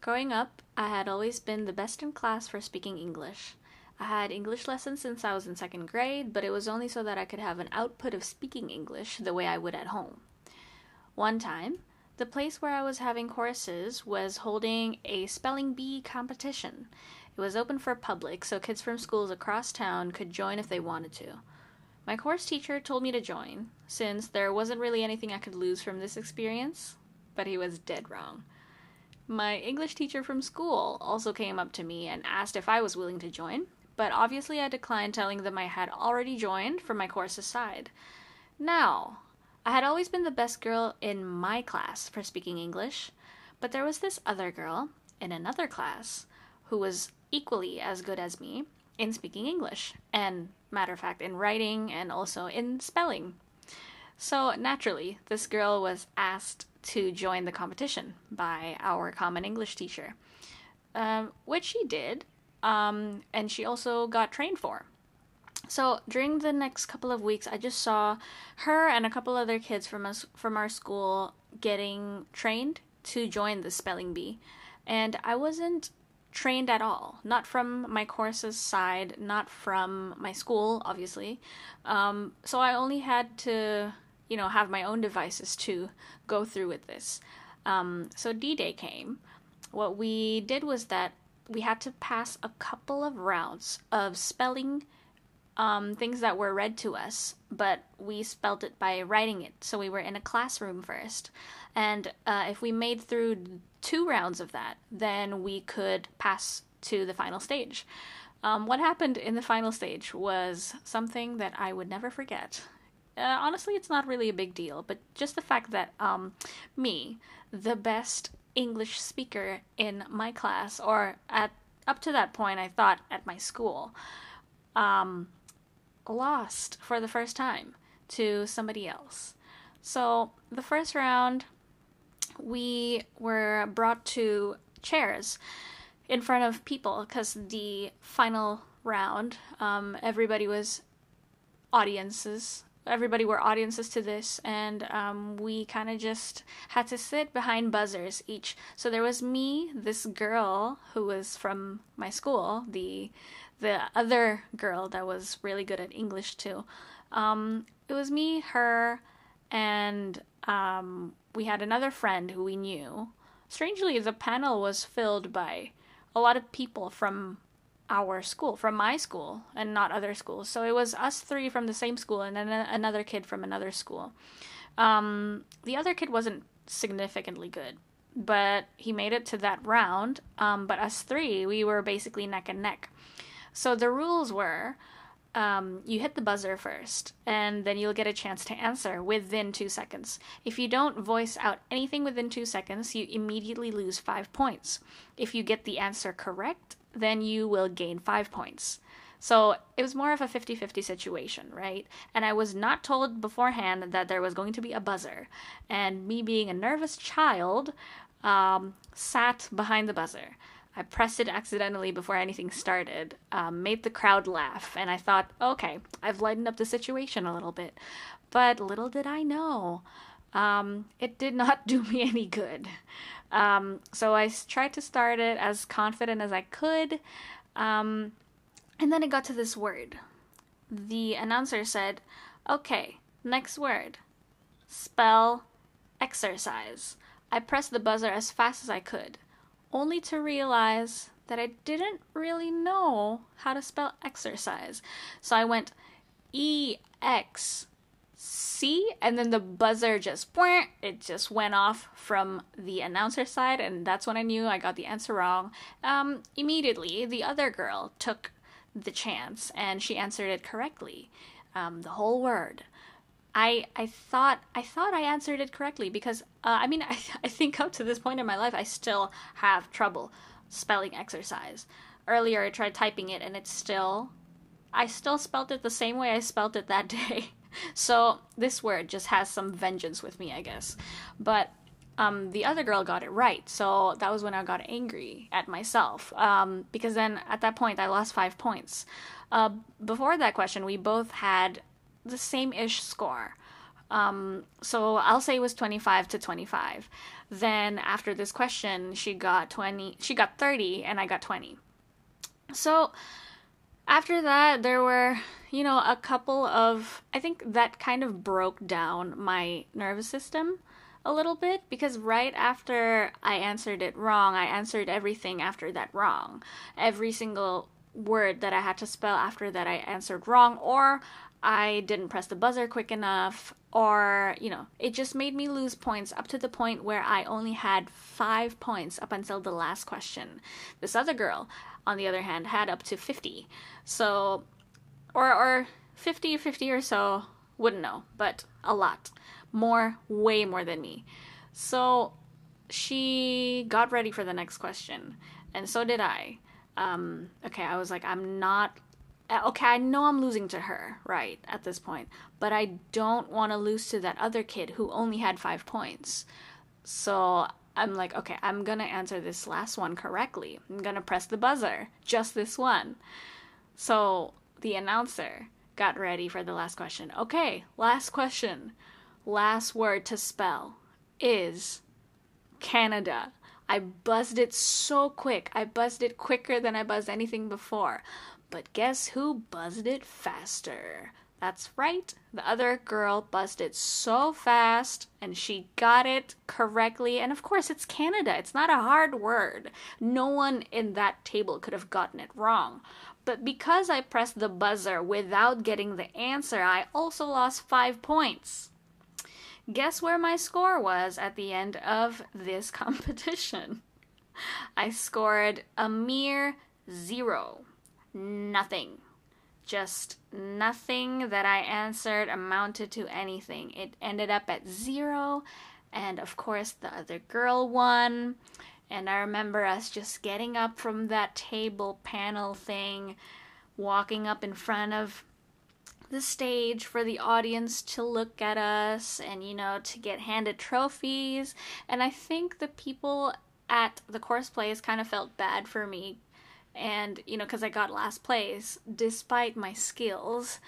Growing up, I had always been the best in class for speaking English. I had English lessons since I was in second grade, but it was only so that I could have an output of speaking English the way I would at home. One time, the place where I was having courses was holding a spelling bee competition. It was open for public, so kids from schools across town could join if they wanted to. My course teacher told me to join, since there wasn't really anything I could lose from this experience, but he was dead wrong. My English teacher from school also came up to me and asked if I was willing to join, but obviously I declined, telling them I had already joined from my course aside. Now, I had always been the best girl in my class for speaking English, but there was this other girl in another class who was equally as good as me in speaking English, and matter of fact, in writing and also in spelling. So naturally, this girl was asked to join the competition by our common English teacher, um, which she did, um, and she also got trained for. So during the next couple of weeks, I just saw her and a couple other kids from us from our school getting trained to join the spelling bee, and I wasn't trained at all. Not from my course's side, not from my school, obviously. Um, so I only had to, you know, have my own devices to go through with this. Um, so D Day came. What we did was that we had to pass a couple of rounds of spelling um, things that were read to us, but we spelled it by writing it. So we were in a classroom first. And uh, if we made through two rounds of that, then we could pass to the final stage. Um, what happened in the final stage was something that I would never forget. Uh, honestly, it's not really a big deal, but just the fact that um, me, the best English speaker in my class, or at up to that point, I thought at my school, um, lost for the first time to somebody else. So the first round, we were brought to chairs in front of people because the final round, um, everybody was audiences. Everybody were audiences to this, and um, we kind of just had to sit behind buzzers each. So there was me, this girl who was from my school, the the other girl that was really good at English too. Um, it was me, her, and um, we had another friend who we knew. Strangely, the panel was filled by a lot of people from our school, from my school, and not other schools. So it was us three from the same school and then another kid from another school. Um, the other kid wasn't significantly good, but he made it to that round. Um, but us three, we were basically neck and neck. So the rules were um, you hit the buzzer first, and then you'll get a chance to answer within two seconds. If you don't voice out anything within two seconds, you immediately lose five points. If you get the answer correct, then you will gain five points. So it was more of a 50 50 situation, right? And I was not told beforehand that there was going to be a buzzer. And me being a nervous child, um, sat behind the buzzer. I pressed it accidentally before anything started, um, made the crowd laugh, and I thought, okay, I've lightened up the situation a little bit. But little did I know, um, it did not do me any good. Um, so I tried to start it as confident as I could, um, and then it got to this word. The announcer said, okay, next word spell exercise. I pressed the buzzer as fast as I could only to realize that I didn't really know how to spell exercise. So I went E X C, and then the buzzer just went. it just went off from the announcer side, and that's when I knew I got the answer wrong. Um, immediately, the other girl took the chance and she answered it correctly, um, the whole word. I I thought I thought I answered it correctly because uh, I mean I I think up to this point in my life I still have trouble spelling exercise. Earlier I tried typing it and it's still I still spelled it the same way I spelled it that day. so this word just has some vengeance with me, I guess. But um, the other girl got it right, so that was when I got angry at myself. Um, because then at that point I lost five points. Uh, before that question, we both had the same ish score. Um, so I'll say it was 25 to 25. Then after this question, she got 20, she got 30, and I got 20. So after that, there were, you know, a couple of, I think that kind of broke down my nervous system a little bit because right after I answered it wrong, I answered everything after that wrong. Every single word that I had to spell after that I answered wrong, or I didn't press the buzzer quick enough, or, you know, it just made me lose points up to the point where I only had five points up until the last question. This other girl, on the other hand, had up to 50. So, or, or 50, 50 or so, wouldn't know, but a lot. More, way more than me. So, she got ready for the next question, and so did I. Um, okay, I was like, I'm not Uh, okay, I know I'm losing to her, right, at this point, but I don't want to lose to that other kid who only had five points. So I'm like, okay, I'm gonna answer this last one correctly. I'm gonna press the buzzer, just this one. So the announcer got ready for the last question. Okay, last question. Last word to spell is Canada. I buzzed it so quick. I buzzed it quicker than I buzzed anything before. But guess who buzzed it faster? That's right, the other girl buzzed it so fast and she got it correctly. And of course, it's Canada, it's not a hard word. No one in that table could have gotten it wrong. But because I pressed the buzzer without getting the answer, I also lost five points. Guess where my score was at the end of this competition? I scored a mere zero nothing. Just nothing that I answered amounted to anything. It ended up at zero, and of course, the other girl won. And I remember us just getting up from that table panel thing, walking up in front of the stage for the audience to look at us and, you know, to get handed trophies. And I think the people at the course plays kind of felt bad for me and you know because i got last place despite my skills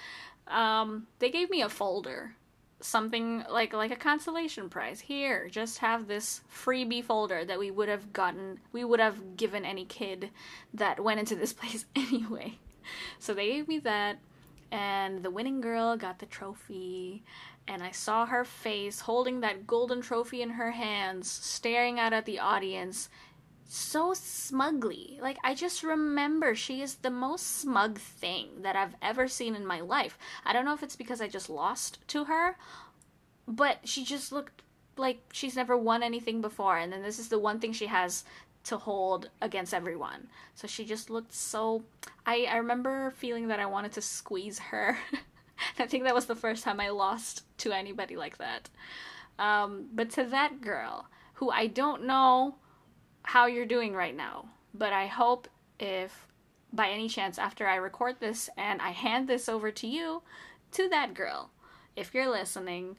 um, they gave me a folder. Something like like a consolation prize. Here just have this freebie folder that we would have gotten we would have given any kid that went into this place anyway. So they gave me that and the winning girl got the trophy. And i saw her face holding that golden trophy in her hands staring out at the audience so smugly. Like, I just remember she is the most smug thing that I've ever seen in my life. I don't know if it's because I just lost to her, but she just looked like she's never won anything before. And then this is the one thing she has to hold against everyone. So she just looked so. I, I remember feeling that I wanted to squeeze her. I think that was the first time I lost to anybody like that. Um, but to that girl, who I don't know how you're doing right now. But I hope if by any chance after I record this and I hand this over to you, to that girl, if you're listening,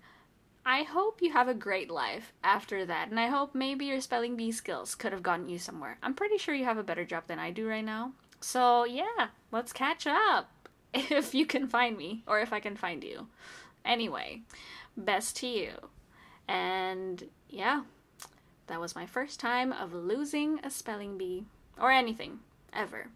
I hope you have a great life after that. And I hope maybe your spelling bee skills could have gotten you somewhere. I'm pretty sure you have a better job than I do right now. So, yeah, let's catch up if you can find me or if I can find you. Anyway, best to you. And yeah, that was my first time of losing a spelling bee or anything ever.